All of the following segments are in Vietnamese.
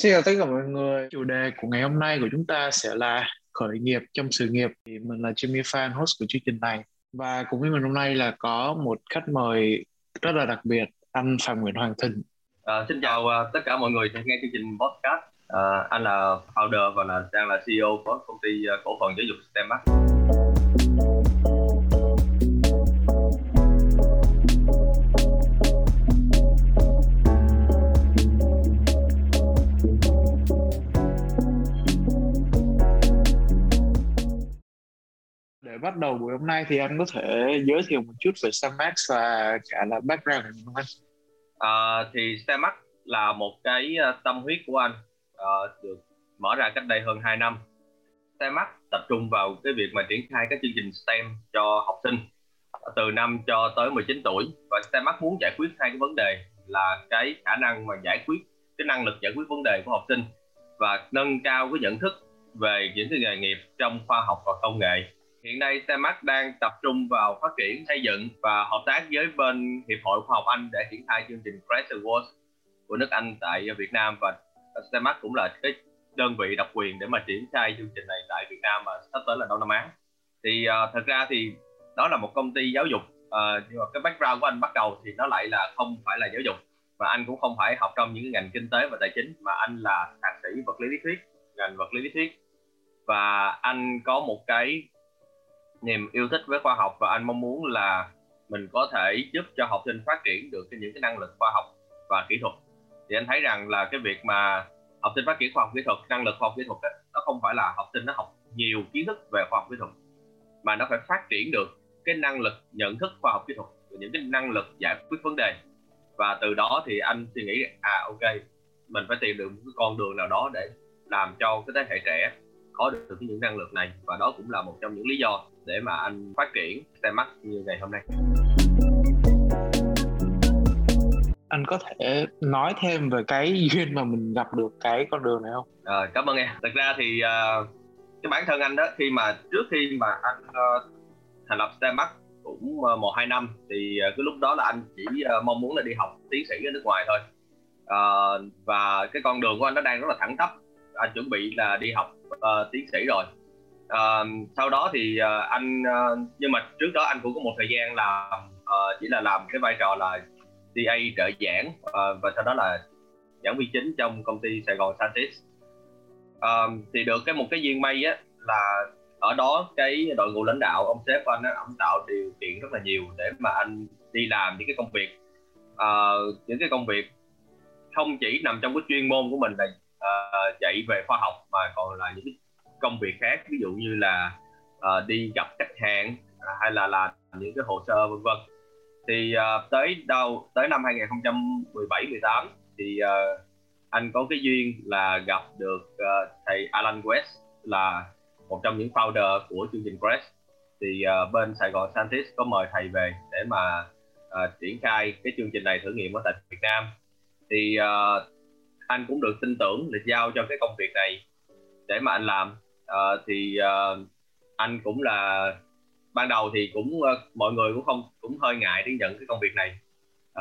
Xin chào tất cả mọi người. Chủ đề của ngày hôm nay của chúng ta sẽ là khởi nghiệp trong sự nghiệp. Thì mình là Jimmy Fan host của chương trình này. Và cùng với mình hôm nay là có một khách mời rất là đặc biệt, anh Phạm Nguyễn Hoàng Thịnh. À, xin chào uh, tất cả mọi người đang nghe chương trình podcast. À, anh là founder và là đang là CEO của công ty uh, cổ phần giáo dục STEMAC. Để bắt đầu buổi hôm nay thì anh có thể giới thiệu một chút về Samax và cả là background của anh. À, thì Samax là một cái ờ, tâm huyết của anh uh, được mở ra cách đây hơn 2 năm. Samax tập trung vào cái việc mà triển khai các chương trình STEM cho học sinh từ năm cho tới 19 tuổi và Samax muốn giải quyết hai cái vấn đề là cái khả năng mà giải quyết cái năng lực giải quyết vấn đề của học sinh và nâng cao cái nhận thức về những cái nghề nghiệp trong khoa học và công nghệ Hiện nay STEMAC đang tập trung vào phát triển, xây dựng và hợp tác với bên Hiệp hội Khoa học Anh để triển khai chương trình Crash Awards của nước Anh tại Việt Nam. Và STEMAC cũng là cái đơn vị độc quyền để mà triển khai chương trình này tại Việt Nam và sắp tới là Đông Nam Á. Thì uh, thật ra thì đó là một công ty giáo dục uh, nhưng mà cái background của anh bắt đầu thì nó lại là không phải là giáo dục. Và anh cũng không phải học trong những ngành kinh tế và tài chính mà anh là thạc sĩ vật lý lý thuyết ngành vật lý lý thuyết. Và anh có một cái niềm yêu thích với khoa học và anh mong muốn là mình có thể giúp cho học sinh phát triển được những cái năng lực khoa học và kỹ thuật. Thì anh thấy rằng là cái việc mà học sinh phát triển khoa học kỹ thuật năng lực khoa học kỹ thuật ấy, nó không phải là học sinh nó học nhiều kiến thức về khoa học kỹ thuật mà nó phải phát triển được cái năng lực nhận thức khoa học kỹ thuật những cái năng lực giải quyết vấn đề. Và từ đó thì anh suy nghĩ à ok mình phải tìm được một cái con đường nào đó để làm cho cái thế hệ trẻ có được những năng lực này và đó cũng là một trong những lý do để mà anh phát triển mắt như ngày hôm nay anh có thể nói thêm về cái duyên mà mình gặp được cái con đường này không? À, cảm ơn em. Thật ra thì uh, cái bản thân anh đó khi mà trước khi mà anh uh, thành lập Starbuck cũng uh, một hai năm thì uh, cái lúc đó là anh chỉ uh, mong muốn là đi học tiến sĩ ở nước ngoài thôi. Uh, và cái con đường của anh nó đang rất là thẳng tắp. Anh chuẩn bị là đi học uh, tiến sĩ rồi. Uh, sau đó thì uh, anh uh, nhưng mà trước đó anh cũng có một thời gian là uh, chỉ là làm cái vai trò là DA trợ giảng uh, và sau đó là giảng viên chính trong công ty Sài Gòn Santis uh, thì được cái một cái duyên may á là ở đó cái đội ngũ lãnh đạo ông sếp của anh á ông tạo điều kiện rất là nhiều để mà anh đi làm những cái công việc. Uh, những cái công việc không chỉ nằm trong cái chuyên môn của mình là uh, dạy về khoa học mà còn là những công việc khác. Ví dụ như là uh, đi gặp khách hàng uh, hay là làm những cái hồ sơ vân vân. Thì uh, tới đâu tới năm 2017 18 thì uh, anh có cái duyên là gặp được uh, thầy Alan West là một trong những founder của chương trình Crest thì uh, bên Sài Gòn Scientist có mời thầy về để mà uh, triển khai cái chương trình này thử nghiệm ở tại Việt Nam. Thì uh, anh cũng được tin tưởng là giao cho cái công việc này để mà anh làm. Uh, thì uh, anh cũng là ban đầu thì cũng uh, mọi người cũng không cũng hơi ngại để nhận cái công việc này.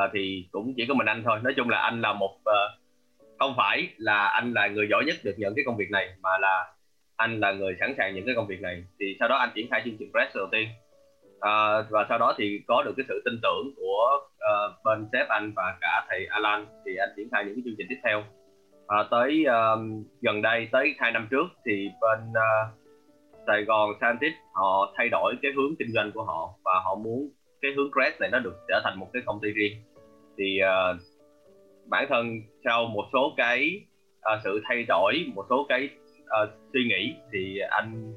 Uh, thì cũng chỉ có mình anh thôi. Nói chung là anh là một uh, không phải là anh là người giỏi nhất được nhận cái công việc này mà là anh là người sẵn sàng những cái công việc này. Thì sau đó anh triển khai chương trình press đầu tiên. Uh, và sau đó thì có được cái sự tin tưởng của uh, bên sếp anh và cả thầy Alan thì anh triển khai những cái chương trình tiếp theo à, tới um, gần đây tới hai năm trước thì bên uh, Sài Gòn Santis họ thay đổi cái hướng kinh doanh của họ và họ muốn cái hướng Crest này nó được trở thành một cái công ty riêng. Thì uh, bản thân sau một số cái uh, sự thay đổi một số cái uh, suy nghĩ thì anh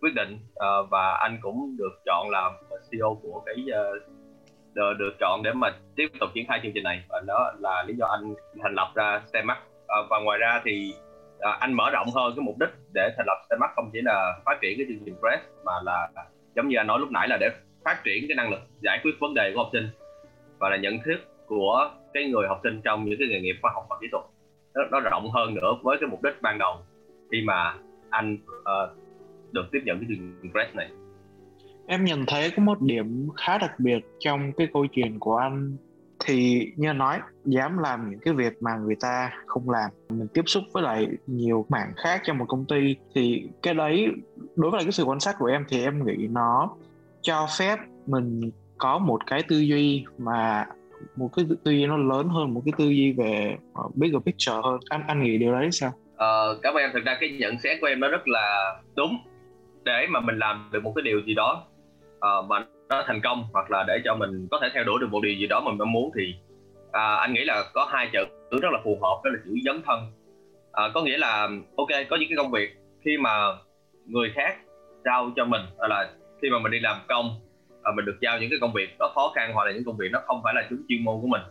quyết định uh, và anh cũng được chọn làm CEO của cái uh, được, được chọn để mà tiếp tục triển khai chương trình này. Và đó là lý do anh thành lập ra STEMAC Ờ, và ngoài ra thì à, anh mở rộng hơn cái mục đích để thành lập STEMAC không chỉ là phát triển cái chương trình Press mà là giống như anh nói lúc nãy là để phát triển cái năng lực giải quyết vấn đề của học sinh và là nhận thức của cái người học sinh trong những cái nghề nghiệp khoa học và kỹ thuật. Nó, nó rộng hơn nữa với cái mục đích ban đầu khi mà anh uh, được tiếp nhận cái chương trình Press này. Em nhận thấy có một điểm khá đặc biệt trong cái câu chuyện của anh thì như nói dám làm những cái việc mà người ta không làm mình tiếp xúc với lại nhiều mảng khác trong một công ty thì cái đấy đối với lại cái sự quan sát của em thì em nghĩ nó cho phép mình có một cái tư duy mà một cái tư duy nó lớn hơn một cái tư duy về ờ, bigger picture hơn. Anh anh nghĩ điều đấy sao? Ờ, cảm ơn em. Thực ra cái nhận xét của em nó rất là đúng để mà mình làm được một cái điều gì đó. Ờ, uh, mà nó thành công hoặc là để cho mình có thể theo đuổi được một điều gì đó mình mong muốn thì à, anh nghĩ là có hai chữ rất là phù hợp đó là chữ dấn thân. À, có nghĩa là ok có những cái công việc khi mà người khác giao cho mình là khi mà mình đi làm công à, mình được giao những cái công việc nó khó khăn hoặc là những công việc nó không phải là chúng chuyên môn của mình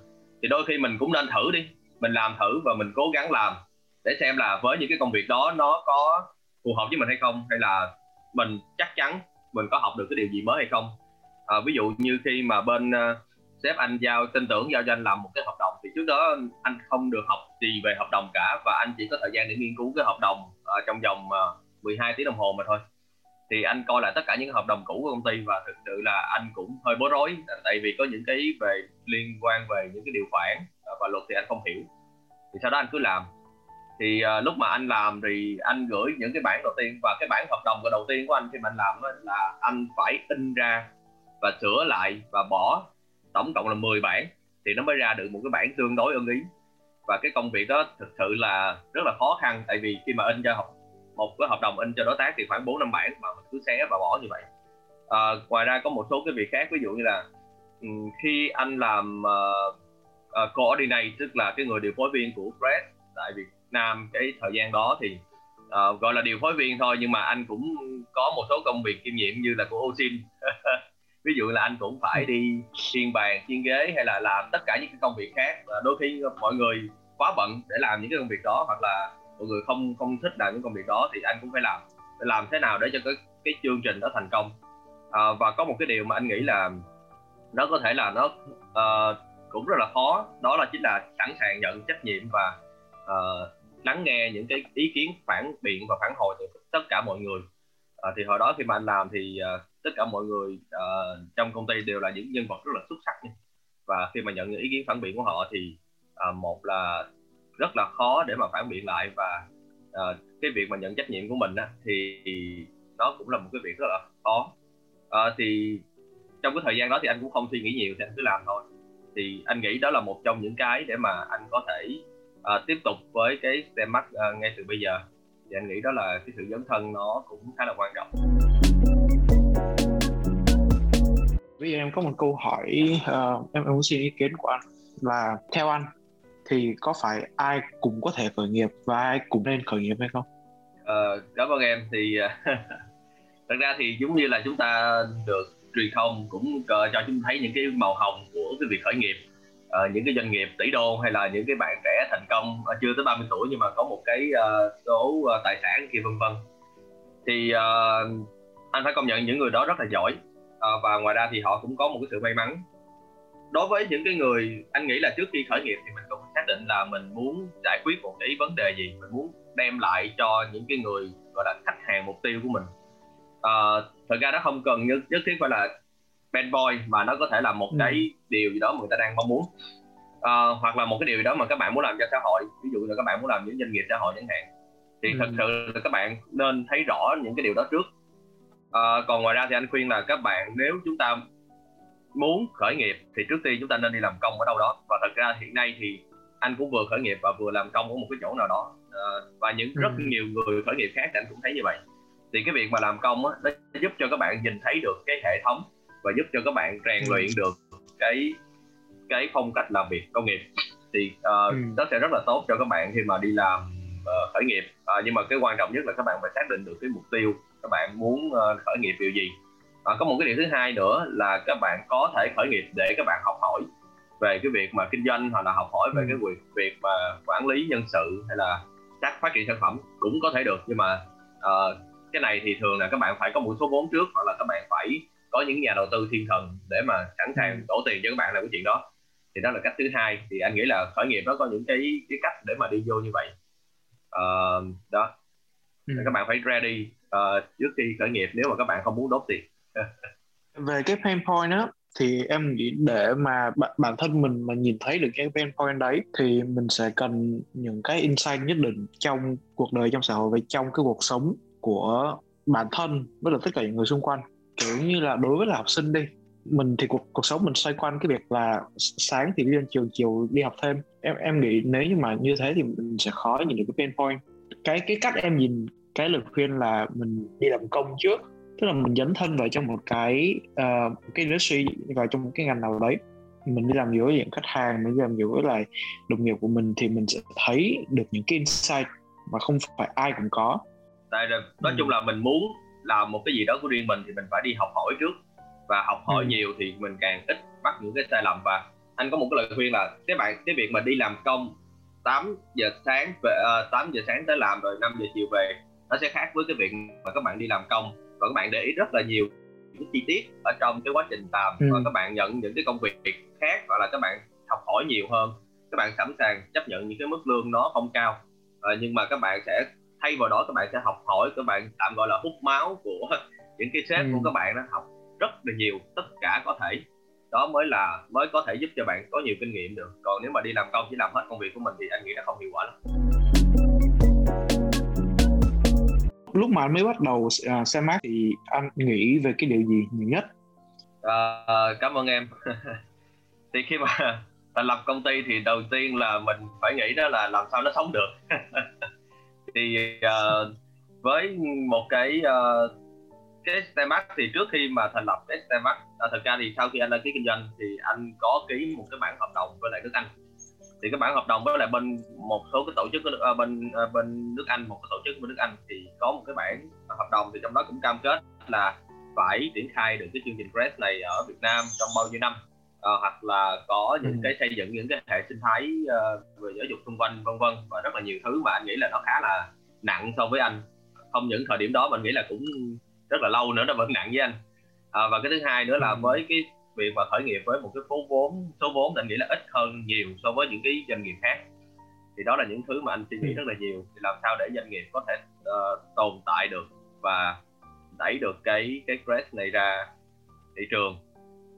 thì đôi khi mình cũng nên thử đi. Mình làm thử và mình cố gắng làm để xem là với những cái công việc đó nó có phù hợp với mình hay không hay là mình chắc chắn mình có học được cái điều gì mới hay không à, ví dụ như khi mà bên uh, sếp anh giao tin tưởng giao cho anh làm một cái hợp đồng thì trước đó anh không được học gì về hợp đồng cả và anh chỉ có thời gian để nghiên cứu cái hợp đồng uh, trong vòng ờ, uh, 12 tiếng đồng hồ mà thôi. Thì anh coi lại tất cả những hợp đồng cũ của công ty và thực sự là anh cũng hơi bối rối tại vì có những cái về liên quan về những cái điều khoản và luật thì anh không hiểu. Thì sau đó anh cứ làm. Thì uh, lúc mà anh làm thì anh gửi những cái bản đầu tiên và cái bản hợp đồng đầu tiên của anh khi mà anh làm đó là anh phải in ra và sửa lại và bỏ tổng cộng là 10 bản thì nó mới ra được một cái bản tương đối ưng ý. Và cái công việc đó thực sự là rất là khó khăn tại vì khi mà in cho học một cái hợp đồng in cho đối tác thì khoảng 4 năm bản mà mình cứ xé và bỏ như vậy. À, ngoài ra có một số cái việc khác ví dụ như là ừ, khi anh làm uh, uh, coordinate tức là cái người điều phối viên của press tại Việt Nam cái thời gian đó thì uh, gọi là điều phối viên thôi nhưng mà anh cũng có một số công việc kiêm nhiệm như là của Osin ví dụ là anh cũng phải đi chiên bàn chiên ghế hay là làm tất cả những cái công việc khác. Và đôi khi mọi người quá bận để làm những cái công việc đó hoặc là mọi người không không thích làm những công việc đó thì anh cũng phải làm. Để làm thế nào để cho cái cái chương trình đó thành công? À, và có một cái điều mà anh nghĩ là nó có thể là nó uh, cũng rất là khó. Đó là chính là sẵn sàng nhận trách nhiệm và uh, lắng nghe những cái ý kiến phản biện và phản hồi từ tất cả mọi người. Uh, thì hồi đó khi mà anh làm thì uh, tất cả mọi người uh, trong công ty đều là những nhân vật rất là xuất sắc nha. và khi mà nhận những ý kiến phản biện của họ thì uh, một là rất là khó để mà phản biện lại và uh, cái việc mà nhận trách nhiệm của mình á, thì nó cũng là một cái việc rất là khó. Uh, thì trong cái thời gian đó thì anh cũng không suy nghĩ nhiều thì anh cứ làm thôi. Thì anh nghĩ đó là một trong những cái để mà anh có thể uh, tiếp tục với cái STEM mắt uh, ngay từ bây giờ. Thì anh nghĩ đó là cái sự dấn thân nó cũng khá là quan trọng. Bây giờ em có một câu hỏi uh, em, em muốn xin ý kiến của anh là theo anh thì có phải ai cũng có thể khởi nghiệp và ai cũng nên khởi nghiệp hay không? Ờ, cảm ơn em. Thì ờ, thật ra thì giống như là chúng ta được truyền thông cũng ờ, cho chúng thấy những cái màu hồng của cái việc khởi nghiệp. Uh, những cái doanh nghiệp tỷ đô hay là những cái bạn trẻ thành công uh, chưa tới 30 tuổi nhưng mà có một cái uh, số uh, tài sản kia vân vân. Thì uh, anh phải công nhận những người đó rất là giỏi uh, và ngoài ra thì họ cũng có một cái sự may mắn. Đối với những cái người anh nghĩ là trước khi khởi nghiệp thì mình cũng xác định là mình muốn giải quyết một cái vấn đề gì mình muốn đem lại cho những cái người gọi là khách hàng mục tiêu của mình. À, thật ra nó không cần nhất nhất thiết phải là bad boy mà nó có thể là một ừ. cái điều gì đó mà người ta đang mong muốn. À, hoặc là một cái điều gì đó mà các bạn muốn làm cho xã hội ví dụ là các bạn muốn làm những doanh nghiệp xã hội chẳng hạn. Thì ừ. thật sự là các bạn nên thấy rõ những cái điều đó trước à, còn ngoài ra thì anh khuyên là các bạn nếu chúng ta muốn khởi nghiệp thì trước tiên chúng ta nên đi làm công ở đâu đó và thật ra hiện nay thì anh cũng vừa khởi nghiệp và vừa làm công ở một cái chỗ nào đó à, và những rất ừ. nhiều người khởi nghiệp khác anh cũng thấy như vậy thì cái việc mà làm công á nó giúp cho các bạn nhìn thấy được cái hệ thống và giúp cho các bạn rèn ừ. luyện được cái cái phong cách làm việc công nghiệp thì uh, ừ. nó sẽ rất là tốt cho các bạn khi mà đi làm uh, khởi nghiệp uh, nhưng mà cái quan trọng nhất là các bạn phải xác định được cái mục tiêu các bạn muốn uh, khởi nghiệp điều gì à, có một cái điều thứ hai nữa là các bạn có thể khởi nghiệp để các bạn học hỏi về cái việc mà kinh doanh hoặc là học hỏi về ừ. cái việc việc mà quản lý nhân sự hay là các phát triển sản phẩm cũng có thể được nhưng mà uh, cái này thì thường là các bạn phải có một số vốn trước hoặc là các bạn phải có những nhà đầu tư thiên thần để mà sẵn sàng ừ. đổ tiền cho các bạn làm cái chuyện đó thì đó là cách thứ hai thì anh nghĩ là khởi nghiệp nó có những cái cái cách để mà đi vô như vậy uh, đó ừ. các bạn phải ready uh, trước khi khởi nghiệp nếu mà các bạn không muốn đốt tiền. Về cái pain point đó thì em nghĩ để mà b- bản thân mình mà nhìn thấy được cái pain point đấy thì mình sẽ cần những cái insight nhất định trong cuộc đời trong xã hội và trong cái cuộc sống của bản thân với là tất cả những người xung quanh. Kiểu như là đối với là học sinh đi mình thì cuộc cuộc sống mình xoay quanh cái việc là sáng thì đi lên trường chiều đi học thêm. Em em nghĩ nếu như mà như thế thì mình sẽ khó nhìn được cái pain point. Cái cái cách em nhìn cái lời khuyên là mình đi làm công trước. Tức là mình dấn thân vào trong một cái uh, một cái industry vào trong một cái ngành nào đấy. Mình đi làm việc với những khách hàng mình đi làm việc với lại đồng nghiệp của mình thì mình sẽ thấy được những cái insight mà không phải ai cũng có. Tại nói chung là mình muốn làm một cái gì đó của riêng mình thì mình phải đi học hỏi trước. Và học hỏi ừ. nhiều thì mình càng ít mắc những cái sai lầm. Và anh có một cái lời khuyên là cái bạn cái việc mà đi làm công 8 giờ sáng về uh, ờ, 8 giờ sáng tới làm rồi 5 giờ chiều về nó sẽ khác với cái việc mà các bạn đi làm công và các bạn để ý rất là nhiều những chi tiết ở trong cái quá trình làm ừ. và các bạn nhận những cái công việc khác hoặc là các bạn học hỏi nhiều hơn các bạn sẵn sàng chấp nhận những cái mức lương nó không cao à, nhưng mà các bạn sẽ thay vào đó các bạn sẽ học hỏi các bạn tạm gọi là hút máu của những cái sếp ừ. của các bạn đó học rất là nhiều tất cả có thể đó mới là mới có thể giúp cho bạn có nhiều kinh nghiệm được còn nếu mà đi làm công chỉ làm hết công việc của mình thì anh nghĩ là không hiệu quả lắm lúc mà anh mới bắt đầu à, uh, xe mát thì anh nghĩ về cái điều gì nhiều nhất? À, cảm ơn em. Thì khi mà thành lập công ty thì đầu tiên là mình phải nghĩ đó là làm sao nó sống được. Thì uh, với một cái uh, cái Stemax thì trước khi mà thành lập cái Stemax à, thật ra thì sau khi anh đăng ký kinh doanh thì anh có ký một cái bản hợp đồng với lại nước Anh thì cái bản hợp đồng với lại bên một số cái tổ chức ở bên à, bên nước Anh một cái tổ chức bên nước Anh thì có một cái bản hợp đồng thì trong đó cũng cam kết là phải triển khai được cái chương trình Crest này ở Việt Nam trong bao nhiêu năm à, hoặc là có những ừ. cái xây dựng những cái hệ sinh thái uh, về giáo dục xung quanh vân vân và rất là nhiều thứ mà anh nghĩ là nó khá là nặng so với anh không những thời điểm đó mình nghĩ là cũng rất là lâu nữa nó vẫn nặng với anh à, và cái thứ hai nữa là ừ. với cái việc mà khởi nghiệp với một cái số vốn số vốn anh nghĩ là ít hơn nhiều so với những cái doanh nghiệp khác. Thì đó là những thứ mà anh suy nghĩ ừ. rất là nhiều. Thì làm sao để doanh nghiệp có thể uh, tồn tại được và đẩy được cái cái crash này ra thị trường.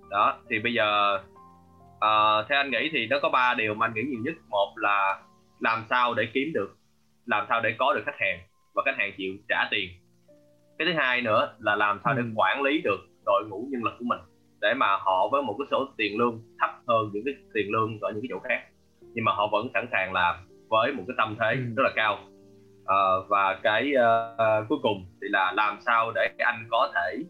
Đó thì bây giờ uh, theo anh nghĩ thì nó có ba điều mà anh nghĩ nhiều nhất. Một là làm sao để kiếm được làm sao để có được khách hàng và khách hàng chịu trả tiền. Cái thứ hai nữa là làm sao để ừ. quản lý được đội ngũ nhân lực của mình để mà họ với một cái số tiền lương thấp hơn những cái tiền lương ở những cái chỗ khác nhưng mà họ vẫn sẵn sàng làm với một cái tâm thế ừ. rất là cao à, và cái uh, cuối cùng thì là làm sao để anh có thể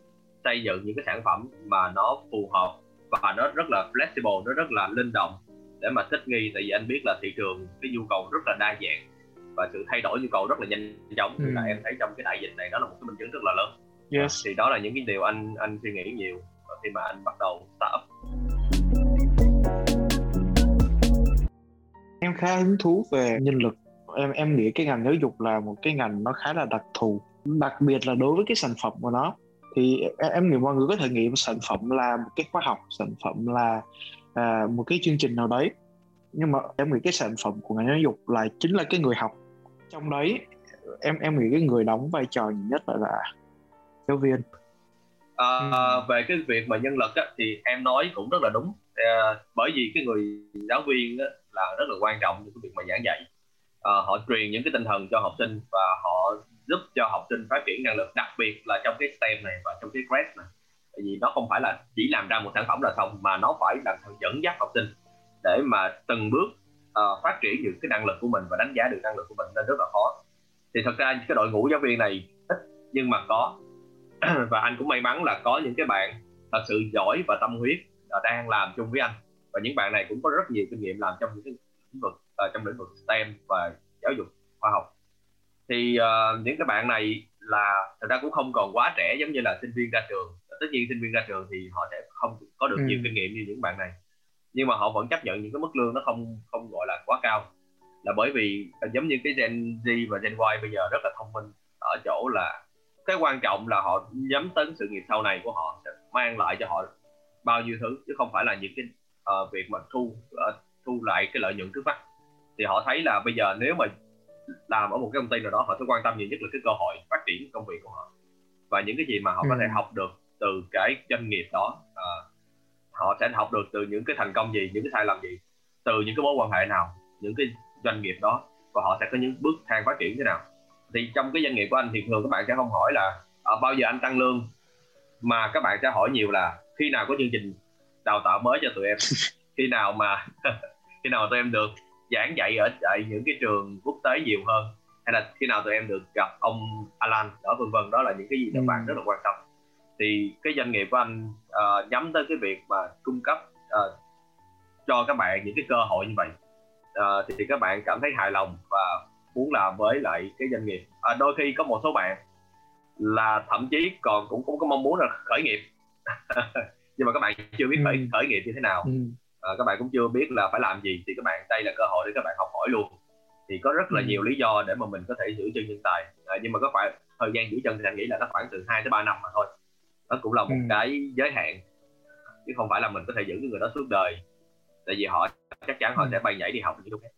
xây dựng những cái sản phẩm mà nó phù hợp và nó rất là flexible nó rất là linh động để mà thích nghi tại vì anh biết là thị trường cái nhu cầu rất là đa dạng và sự thay đổi nhu cầu rất là nhanh chóng ừ. là em thấy trong cái đại dịch này đó là một cái minh chứng rất là lớn yes. thì đó là những cái điều anh anh suy nghĩ nhiều khi mà anh bắt đầu startup. Em khá hứng thú về nhân lực. Em em nghĩ cái ngành giáo dục là một cái ngành nó khá là đặc thù. Đặc biệt là đối với cái sản phẩm của nó. Thì em, em nghĩ mọi người có thể nghĩ sản phẩm là một cái khóa học sản phẩm là à, một cái chương trình nào đấy. Nhưng mà em nghĩ cái sản phẩm của ngành giáo dục là chính là cái người học. Trong đấy em em nghĩ cái người đóng vai trò nhiều nhất là, là giáo viên à, ừ. về cái việc mà nhân lực á, thì em nói cũng rất là đúng. À, bởi vì cái người giáo viên á, là rất là quan trọng trong cái việc mà giảng dạy. À, họ truyền những cái tinh thần cho học sinh và họ giúp cho học sinh phát triển năng lực đặc biệt là trong cái STEM này và trong cái CREST này. Tại vì nó không phải là chỉ làm ra một sản phẩm là xong mà nó phải làm dẫn dắt học sinh để mà từng bước uh, phát triển được cái năng lực của mình và đánh giá được năng lực của mình nên rất là khó. Thì thật ra cái đội ngũ giáo viên này ít nhưng mà có và anh cũng may mắn là có những cái bạn thật sự giỏi và tâm huyết uh, đang làm chung với anh. Và những bạn này cũng có rất nhiều kinh nghiệm làm trong những cái lĩnh vực uh, trong lĩnh vực STEM và giáo dục khoa học. Thì uh, những cái bạn này là thật ra cũng không còn quá trẻ giống như là sinh viên ra trường. Tất nhiên sinh viên ra trường thì họ sẽ không có được ừ. nhiều kinh nghiệm như những bạn này. Nhưng mà họ vẫn chấp nhận những cái mức lương nó không không gọi là quá cao. Là bởi vì giống như cái Gen Z và Gen Y bây giờ rất là thông minh ở chỗ là cái quan trọng là họ nhắm đến sự nghiệp sau này của họ sẽ mang lại cho họ bao nhiêu thứ chứ không phải là những cái uh, việc mà thu uh, thu lại cái lợi nhuận trước mắt. Thì họ thấy là bây giờ nếu mà làm ở một cái công ty nào đó họ sẽ quan tâm nhiều nhất là cái cơ hội phát triển công việc của họ. Và những cái gì mà họ ừ. có thể học được từ cái doanh nghiệp đó uh, họ sẽ học được từ những cái thành công gì những cái sai lầm gì từ những cái mối quan hệ nào những cái doanh nghiệp đó và họ sẽ có những bước thang phát triển thế nào thì trong cái doanh nghiệp của anh thì thường các bạn sẽ không hỏi là ở ờ, bao giờ anh tăng lương? Mà các bạn sẽ hỏi nhiều là khi nào có chương trình đào tạo mới cho tụi em? Khi nào mà khi nào tụi em được giảng dạy ở tại những cái trường quốc tế nhiều hơn hay là khi nào tụi em được gặp ông Alan đó vân vân đó là những cái gì các ừ. bạn rất là quan tâm. Thì cái doanh nghiệp của anh uh, nhắm tới cái việc mà cung cấp uh, cho các bạn những cái cơ hội như vậy. Uh, thì các bạn cảm thấy hài lòng và muốn làm với lại cái doanh nghiệp. À, đôi khi có một số bạn là thậm chí còn cũng cũng có mong muốn là khởi nghiệp. Nhưng mà các bạn chưa biết khởi, ừ. khởi nghiệp như thế nào. Ừ. à, các bạn cũng chưa biết là phải làm gì thì các bạn đây là cơ hội để các bạn học hỏi luôn. Thì có rất là ừ. nhiều lý do để mà mình có thể giữ chân nhân tài. À, nhưng mà có phải thời gian giữ chân thì anh nghĩ là nó khoảng từ 2 tới 3 năm mà thôi. Nó cũng là một cái giới hạn. Chứ không phải là mình có thể giữ cái người đó suốt đời. Tại vì họ chắc chắn họ sẽ bay nhảy đi học những lúc khác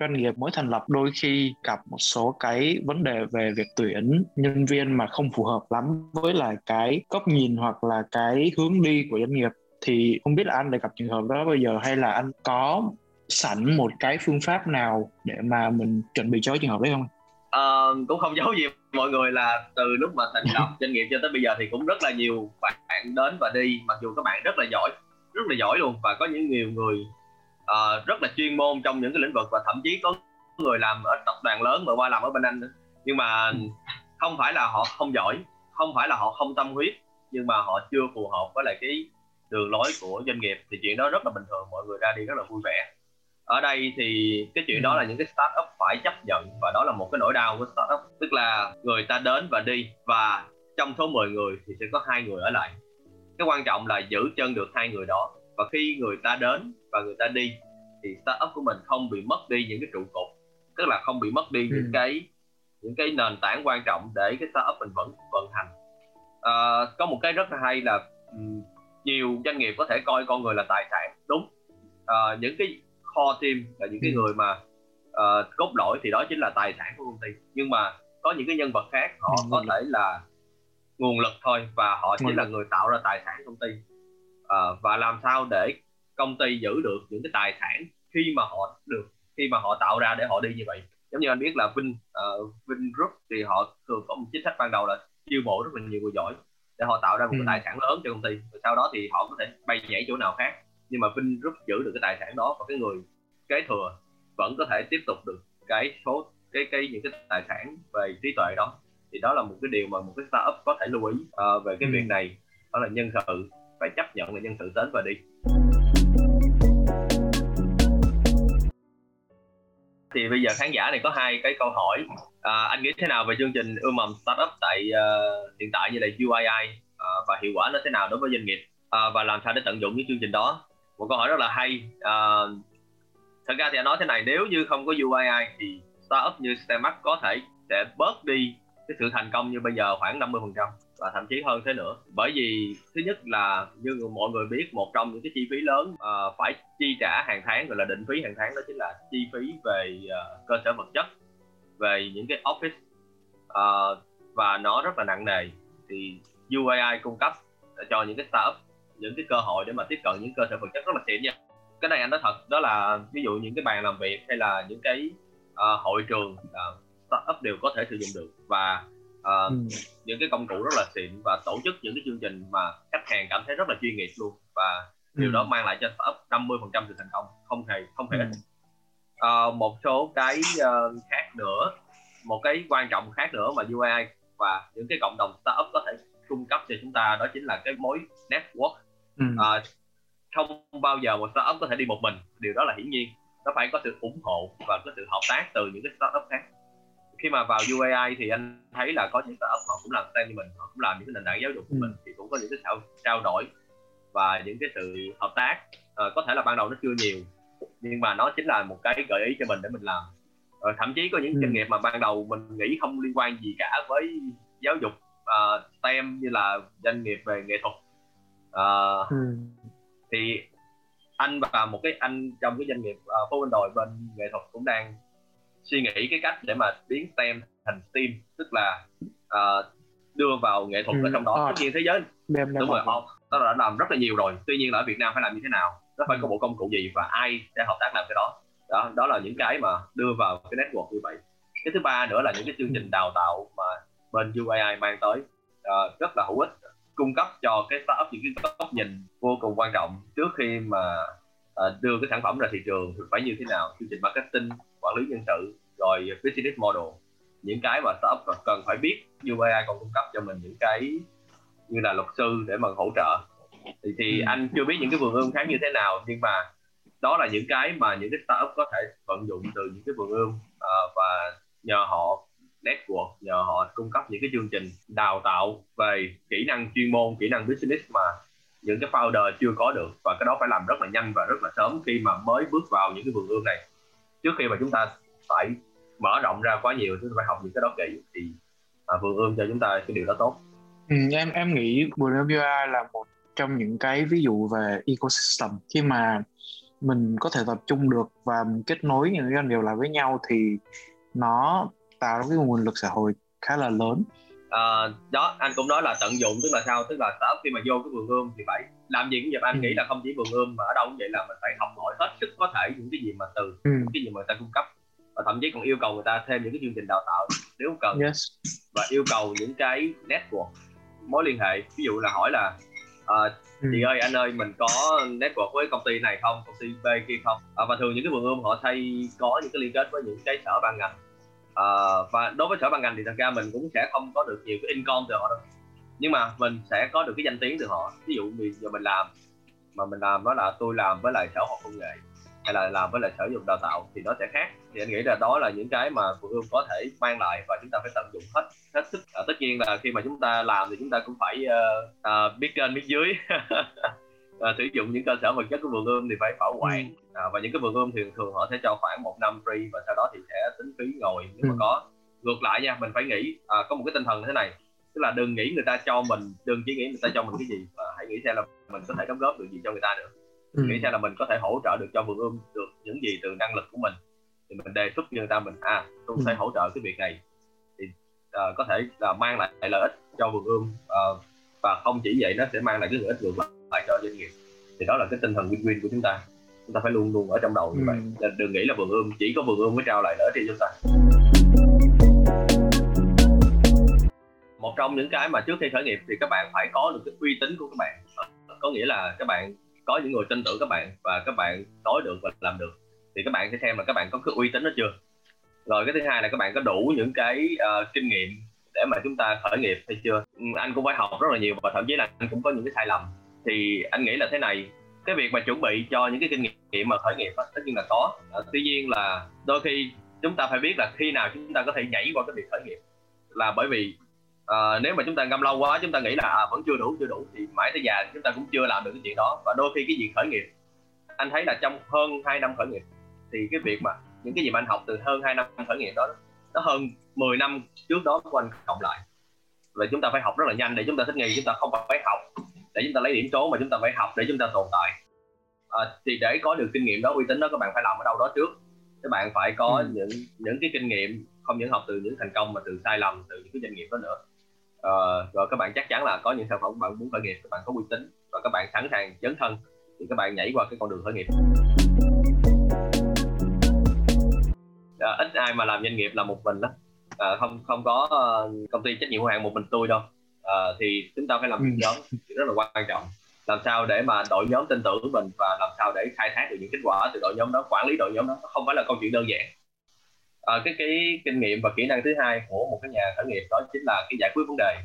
doanh nghiệp mới thành lập đôi khi gặp một số cái vấn đề về việc tuyển nhân viên mà không phù hợp lắm với là cái góc nhìn hoặc là cái hướng đi của doanh nghiệp thì không biết là anh đã gặp trường hợp đó bây giờ hay là anh có sẵn một cái phương pháp nào để mà mình chuẩn bị cho trường hợp đấy không? Uh, cũng không giấu gì mọi người là từ lúc mà thành lập doanh nghiệp cho tới bây giờ thì cũng rất là nhiều bạn đến và đi mặc dù các bạn rất là giỏi rất là giỏi luôn và có những nhiều người uh, rất là chuyên môn trong những cái lĩnh vực và thậm chí có người làm ở tập đoàn lớn mà qua làm ở bên anh nữa. Nhưng mà không phải là họ không giỏi không phải là họ không tâm huyết nhưng mà họ chưa phù hợp với lại cái đường lối của doanh nghiệp thì chuyện đó rất là bình thường mọi người ra đi rất là vui vẻ. Ở đây thì cái chuyện đó là những cái startup phải chấp nhận và đó là một cái nỗi đau của startup. Tức là người ta đến và đi và trong số 10 người thì sẽ có hai người ở lại. Cái quan trọng là giữ chân được hai người đó và khi người ta đến và người ta đi thì startup của mình không bị mất đi những cái trụ cột tức là không bị mất đi ừ. những cái những cái nền tảng quan trọng để cái startup mình vẫn vận hành à, có một cái rất là hay là nhiều doanh nghiệp có thể coi con người là tài sản đúng à, những cái core team là những cái ừ. người mà uh, cốt lõi thì đó chính là tài sản của công ty nhưng mà có những cái nhân vật khác họ ừ. có thể là nguồn lực thôi và họ chỉ là người tạo ra tài sản công ty uh, và làm sao để công ty giữ được những cái tài sản khi mà họ được khi mà họ tạo ra để họ đi như vậy? Giống như anh biết là Vin uh, Vin Group thì họ thường có một chính sách ban đầu là chiêu mộ rất là nhiều người giỏi để họ tạo ra một ừ. cái tài sản lớn cho công ty. Và sau đó thì họ có thể bay nhảy chỗ nào khác. Nhưng mà Vin Group giữ được cái tài sản đó và cái người kế thừa vẫn có thể tiếp tục được cái số cái cái những cái tài sản về trí tuệ đó. Thì đó là một cái điều mà một cái startup có thể lưu ý uh, về cái ừ. việc này. Đó là nhân sự phải chấp nhận là nhân sự đến và đi. Thì bây giờ khán giả này có hai cái câu hỏi. À, anh nghĩ thế nào về chương trình ươm mầm startup tại uh, hiện tại như là UII uh, à, và hiệu quả nó thế nào đối với doanh nghiệp? Uh, và làm sao để tận dụng những chương trình đó? Một câu hỏi rất là hay. Uh, thật ra thì anh nói thế này nếu như không có UII thì startup như Stemac có thể sẽ bớt đi cái sự thành công như bây giờ khoảng 50 phần trăm và thậm chí hơn thế nữa. Bởi vì thứ nhất là như mọi người biết một trong những cái chi phí lớn uh, phải chi trả hàng tháng gọi là định phí hàng tháng đó chính là chi phí về uh, cơ sở vật chất về những cái office uh, và nó rất là nặng nề. Thì UAI cung cấp cho những cái startup những cái cơ hội để mà tiếp cận những cơ sở vật chất rất là xịn nha. Cái này anh nói thật đó là ví dụ những cái bàn làm việc hay là những cái uh, hội trường uh, startup đều có thể sử dụng được. Và uh, ừ. những cái công cụ rất là xịn và tổ chức những cái chương trình mà khách hàng cảm thấy rất là chuyên nghiệp luôn và ừ. điều đó mang lại cho startup 50 phần trăm sự thành công không hề không hề ít uh, một số cái uh, khác nữa một cái quan trọng khác nữa mà UI và những cái cộng đồng startup có thể cung cấp cho chúng ta đó chính là cái mối network ừ. uh, không bao giờ một startup có thể đi một mình điều đó là hiển nhiên nó phải có sự ủng hộ và có sự hợp tác từ những cái startup khác khi mà vào UAI thì anh thấy là có những startup họ cũng làm STEM như mình họ cũng làm những cái nền tảng giáo dục của ừ. mình thì cũng có những cái trao, trao đổi và những cái sự hợp tác à, có thể là ban đầu nó chưa nhiều nhưng mà nó chính là một cái gợi ý cho mình để mình làm à, thậm chí có những ừ. doanh nghiệp mà ban đầu mình nghĩ không liên quan gì cả với giáo dục uh, STEM như là doanh nghiệp về nghệ thuật uh, ừ. thì anh và một cái anh trong cái doanh nghiệp uh, phố bên đồi bên nghệ thuật cũng đang suy nghĩ cái cách để mà biến STEM thành STEAM tức là uh, đưa vào nghệ thuật ừ. ở trong đó. Tất nhiên thế giới đem đúng rồi nó đã làm rất là nhiều rồi. Tuy nhiên là ở Việt Nam phải làm như thế nào? Nó phải có bộ công cụ gì và ai sẽ hợp tác làm cái đó? Đó đó là những cái mà đưa vào cái network như vậy. Cái thứ ba nữa là những cái chương trình đào tạo mà bên UAI mang tới uh, rất là hữu ích cung cấp cho cái startup những cái góc nhìn vô cùng quan trọng trước khi mà uh, đưa cái sản phẩm ra thị trường thì phải như thế nào chương trình marketing quản lý nhân sự rồi business model. Những cái mà startup cần phải biết UAI còn cung cấp cho mình những cái như là luật sư để mà hỗ trợ. Thì, thì ừ. anh chưa biết những cái vườn ươm khác như thế nào nhưng mà đó là những cái mà những cái startup có thể vận dụng từ những cái vườn ươm uh, và nhờ họ network nhờ họ cung cấp những cái chương trình đào tạo về kỹ năng chuyên môn kỹ năng business mà những cái founder chưa có được. Và cái đó phải làm rất là nhanh và rất là sớm khi mà mới bước vào những cái vườn ươm này trước khi mà chúng ta phải mở rộng ra quá nhiều chúng ta phải học những cái đó kỹ thì à, vườn ươm cho chúng ta cái điều đó tốt. Ừ, em em nghĩ vườn ươm là một trong những cái ví dụ về ecosystem. Khi mà mình có thể tập trung được và kết nối những doanh nghiệp lại với nhau thì nó tạo ra cái nguồn lực xã hội khá là lớn à, đó anh cũng nói là tận dụng tức là sao tức là startup khi mà vô cái vườn ươm thì phải làm gì cũng vậy anh ừ. nghĩ là không chỉ vườn ươm mà ở đâu cũng vậy là mình phải học hỏi hết sức có thể những cái gì mà từ ừ. cái gì mà người ta cung cấp và thậm chí còn yêu cầu người ta thêm những cái chương trình đào tạo nếu cần yes. và yêu cầu những cái network mối liên hệ ví dụ là hỏi là uh, ừ. chị ơi anh ơi mình có network với công ty này không công ty B kia không à, và thường những cái vườn ươm họ thay có những cái liên kết với những cái sở ban ngành à, và đối với sở ban ngành thì thật ra mình cũng sẽ không có được nhiều cái income từ họ đâu. Nhưng mà mình sẽ có được cái danh tiếng từ họ. Ví dụ bây giờ mình làm mà mình làm đó là tôi làm với lại sở học công nghệ hay là làm với lại sở dục đào tạo thì nó sẽ khác. Thì anh nghĩ là đó là những cái mà phụ ương có thể mang lại và chúng ta phải tận dụng hết hết sức. À, tất nhiên là khi mà chúng ta làm thì chúng ta cũng phải uh, uh, biết trên biết dưới. uh, sử dụng những cơ sở vật chất của vườn ươm thì phải bảo quản. À, và những cái vườn ươm thì thường họ sẽ cho khoảng một năm free và sau đó thì sẽ tính phí ngồi nếu mà ừ. có. Ngược lại nha mình phải nghĩ à, có một cái tinh thần như thế này tức là đừng nghĩ người ta cho mình đừng chỉ nghĩ người ta cho mình cái gì mà hãy nghĩ xem là mình có thể đóng góp được gì cho người ta nữa. Ừ. nghĩ xem là mình có thể hỗ trợ được cho vườn ươm được những gì từ năng lực của mình. Thì mình đề xuất với người ta mình à tôi ừ. sẽ hỗ trợ cái việc này. Thì uh, có thể là mang lại lợi ích cho vườn ươm uh, và không chỉ vậy nó sẽ mang lại cái lợi ích ngược lại cho doanh nghiệp. Thì đó là cái tinh thần win-win của chúng ta. Chúng ta phải luôn luôn ở trong đầu như ừ. vậy. Nên đừng nghĩ là vườn ươm chỉ có vườn ươm mới trao lại lợi cho chúng ta. Một trong những cái mà trước khi khởi nghiệp thì các bạn phải có được cái uy tín của các bạn. Có nghĩa là các bạn có những người tin tưởng các bạn và các bạn nói được và làm được. Thì các bạn sẽ xem là các bạn có cái uy tín đó chưa. Rồi cái thứ hai là các bạn có đủ những cái uh, kinh nghiệm để mà chúng ta khởi nghiệp hay chưa. Ừ, anh cũng phải học rất là nhiều và thậm chí là anh cũng có những cái sai lầm thì anh nghĩ là thế này cái việc mà chuẩn bị cho những cái kinh nghiệm mà khởi nghiệp đó, tất nhiên là có. À, tuy nhiên là đôi khi chúng ta phải biết là khi nào chúng ta có thể nhảy qua cái việc khởi nghiệp. Là bởi vì à, nếu mà chúng ta ngâm lâu quá chúng ta nghĩ là à, vẫn chưa đủ chưa đủ thì mãi tới già chúng ta cũng chưa làm được cái chuyện đó. Và đôi khi cái việc khởi nghiệp anh thấy là trong hơn 2 năm khởi nghiệp thì cái việc mà những cái gì mà anh học từ hơn 2 năm khởi nghiệp đó nó hơn 10 năm trước đó của anh cộng lại. Và chúng ta phải học rất là nhanh để chúng ta thích nghi chúng ta không phải học để chúng ta lấy điểm số mà chúng ta phải học để chúng ta tồn tại. À, thì để có được kinh nghiệm đó uy tín đó các bạn phải làm ở đâu đó trước. Các bạn phải có ừ. những những cái kinh nghiệm không những học từ những thành công mà từ sai lầm từ những cái doanh nghiệp đó nữa. À, rồi các bạn chắc chắn là có những sản phẩm bạn muốn khởi nghiệp các bạn có uy tín và các bạn sẵn sàng dấn thân thì các bạn nhảy qua cái con đường khởi nghiệp. À, ít ai mà làm doanh nghiệp là một mình đó. À, không không có uh, công ty trách nhiệm hữu hạn một mình tôi đâu à, thì chúng ta phải làm ừ. nhóm rất là quan trọng. Làm sao để mà đội nhóm tin tưởng mình và làm sao để khai thác được những kết quả từ đội nhóm đó quản lý đội nhóm đó không phải là câu chuyện đơn giản. À, cái cái kinh nghiệm và kỹ năng thứ hai của một cái nhà khởi nghiệp đó chính là cái giải quyết vấn đề.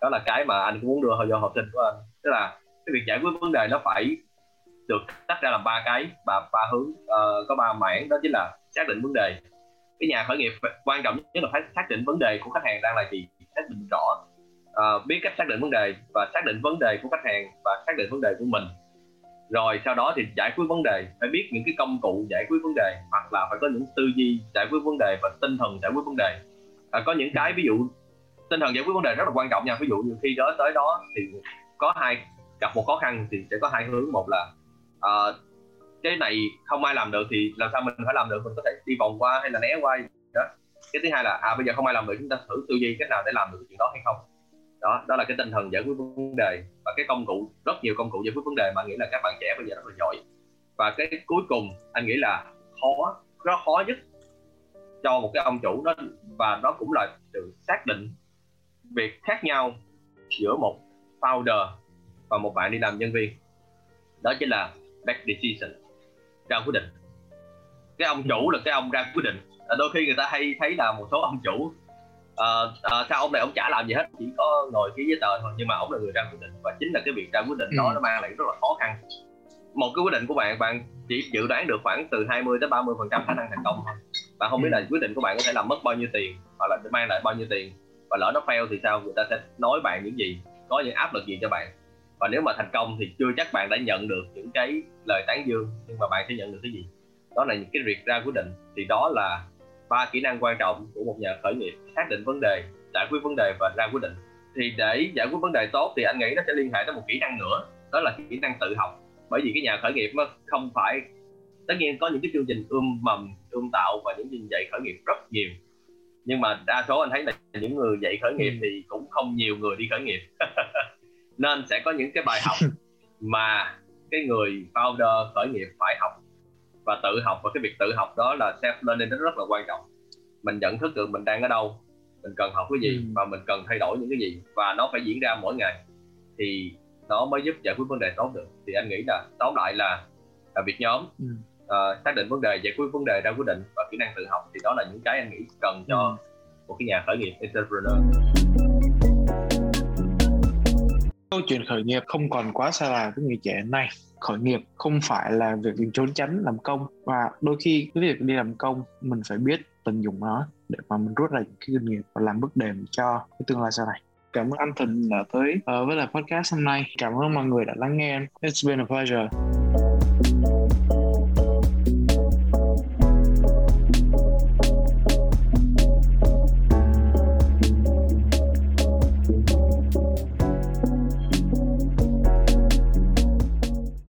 Đó là cái mà anh cũng muốn đưa cho học sinh của anh. Tức là cái việc giải quyết vấn đề nó phải được tách ra làm ba cái và ba hướng. Uh, có ba mảng đó chính là xác định vấn đề. Cái nhà khởi nghiệp quan trọng nhất là phải xác định vấn đề của khách hàng đang là gì xác định rõ uh, biết cách xác định vấn đề và xác định vấn đề của khách hàng và xác định vấn đề của mình. Rồi sau đó thì giải quyết vấn đề phải biết những cái công cụ giải quyết vấn đề hoặc là phải có những tư duy giải quyết vấn đề và tinh thần giải quyết vấn đề. À, có những cái ví dụ tinh thần giải quyết vấn đề rất là quan trọng nha. Ví dụ như khi đó tới đó thì có hai gặp một khó khăn thì sẽ có hai hướng. Một là uh, cái này không ai làm được thì làm sao mình phải làm được? Mình có thể đi vòng qua hay là né qua đó. Cái thứ hai là à bây giờ không ai làm được chúng ta thử tư duy cách nào để làm được chuyện đó hay không? Đó đó là cái tinh thần giải quyết vấn đề và cái công cụ, rất nhiều công cụ giải quyết vấn đề mà nghĩ là các bạn trẻ bây giờ rất là giỏi. Và cái cuối cùng, anh nghĩ là khó, rất khó nhất cho một cái ông chủ đó, và đó cũng là sự xác định việc khác nhau giữa một founder và một bạn đi làm nhân viên. Đó chính là back decision, ra quyết định. Cái ông chủ là cái ông ra quyết định. Đôi khi người ta hay thấy là một số ông chủ uh, uh, sao ông này ông chả làm gì hết chỉ có ngồi ký giấy tờ thôi nhưng mà ông là người ra quyết định. Và chính là cái việc ra quyết định đó ừ. nó mang lại rất là khó khăn. Một cái quyết định của bạn bạn chỉ dự đoán được khoảng từ 20 tới 30 phần trăm khả năng thành công thôi. Bạn không biết là quyết định của bạn có thể làm mất bao nhiêu tiền hoặc là mang lại bao nhiêu tiền và lỡ nó fail thì sao? Người ta sẽ nói bạn những gì có những áp lực gì cho bạn. Và nếu mà thành công thì chưa chắc bạn đã nhận được những cái lời tán dương nhưng mà bạn sẽ nhận được cái gì? Đó là những cái việc ra quyết định. Thì đó là ba kỹ năng quan trọng của một nhà khởi nghiệp xác định vấn đề giải quyết vấn đề và ra quyết định. Thì để giải quyết vấn đề tốt thì anh nghĩ nó sẽ liên hệ tới một kỹ năng nữa đó là kỹ năng tự học. Bởi vì cái nhà khởi nghiệp nó không phải tất nhiên có những cái chương trình ươm mầm ươm tạo và những chương trình dạy khởi nghiệp rất nhiều. Nhưng mà đa số anh thấy là những người dạy khởi nghiệp ừ. thì cũng không nhiều người đi khởi nghiệp. Nên sẽ có những cái bài học mà cái người founder khởi nghiệp phải học và tự học và cái việc tự học đó là self learning nó rất là quan trọng mình nhận thức được mình đang ở đâu mình cần học cái gì ừ. và mình cần thay đổi những cái gì và nó phải diễn ra mỗi ngày thì nó mới giúp giải quyết vấn đề tốt được thì anh nghĩ là tóm lại là là việc nhóm ừ. uh, xác định vấn đề giải quyết vấn đề ra quyết định và kỹ năng tự học thì đó là những cái anh nghĩ cần cho ừ. một cái nhà khởi nghiệp entrepreneur câu chuyện khởi nghiệp không còn quá xa lạ với người trẻ này. Khởi nghiệp không phải là việc mình trốn tránh làm công, và đôi khi cái việc đi làm công, mình phải biết tận dụng nó để mà mình rút ra những cái kinh nghiệm và làm bước đệm cho cái tương lai sau này. Cảm ơn anh Thịnh đã tới ờ, với lại podcast hôm nay. Cảm ơn mọi người đã lắng nghe It's been a pleasure.